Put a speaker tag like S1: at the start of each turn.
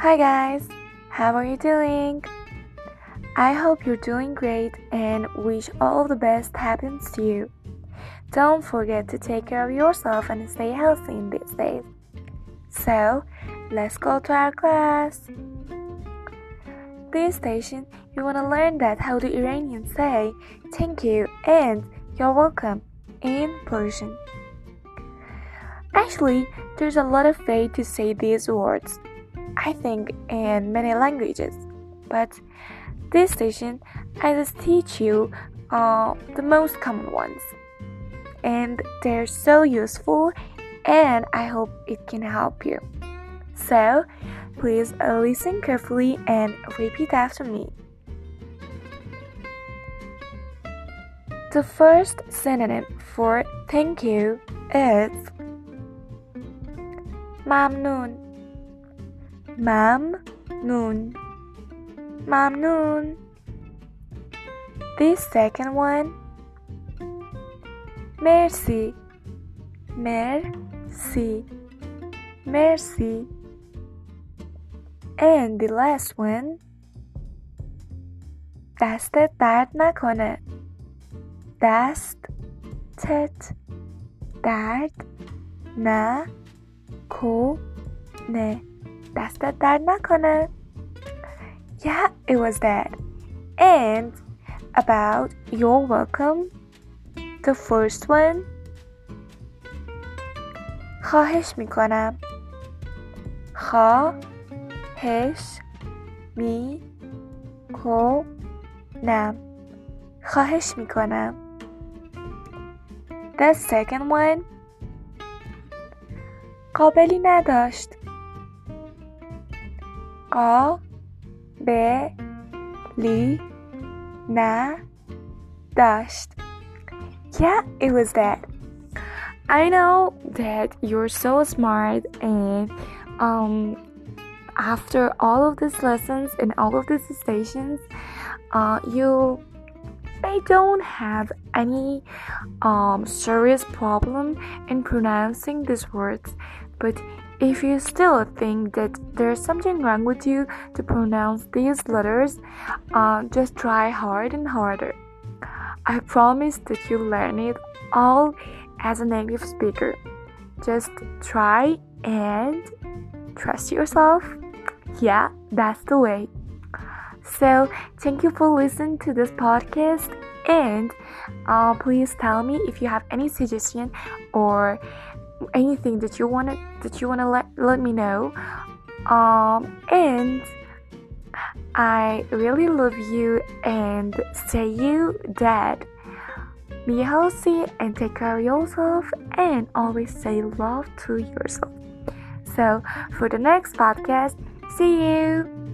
S1: Hi guys, how are you doing? I hope you're doing great and wish all the best happens to you. Don't forget to take care of yourself and stay healthy in these days. So, let's go to our class. This station, you want to learn that how the Iranians say thank you and you're welcome in Persian. Actually, there's a lot of way to say these words. I think, in many languages. But this station, I just teach you uh, the most common ones. And they're so useful, and I hope it can help you. So, please listen carefully and repeat after me. The first synonym for thank you is "mamnoon." Mamnoon. Mamnoon. This second one, Merci. Merci. Merci. And the last one, دست درد نکنه دست تت درد نه کو نه دستت درد نکنه Yeah, it was that. And about you're welcome, the first one خواهش می‌کنم خواهش می کنم خواهش می‌کنم The second one قابلی نداشت Ka be li na dasht. Yeah, it was that. I know that you're so smart and um after all of these lessons and all of these stations uh, you I don't have any um, serious problem in pronouncing these words but if you still think that there's something wrong with you to pronounce these letters, uh, just try hard and harder. I promise that you'll learn it all as a native speaker. Just try and trust yourself. Yeah, that's the way. So, thank you for listening to this podcast and uh, please tell me if you have any suggestion or anything that you want to that you want to let, let me know. Um and i really love you and say you that be healthy and take care of yourself and always say love to yourself. So for the next podcast see you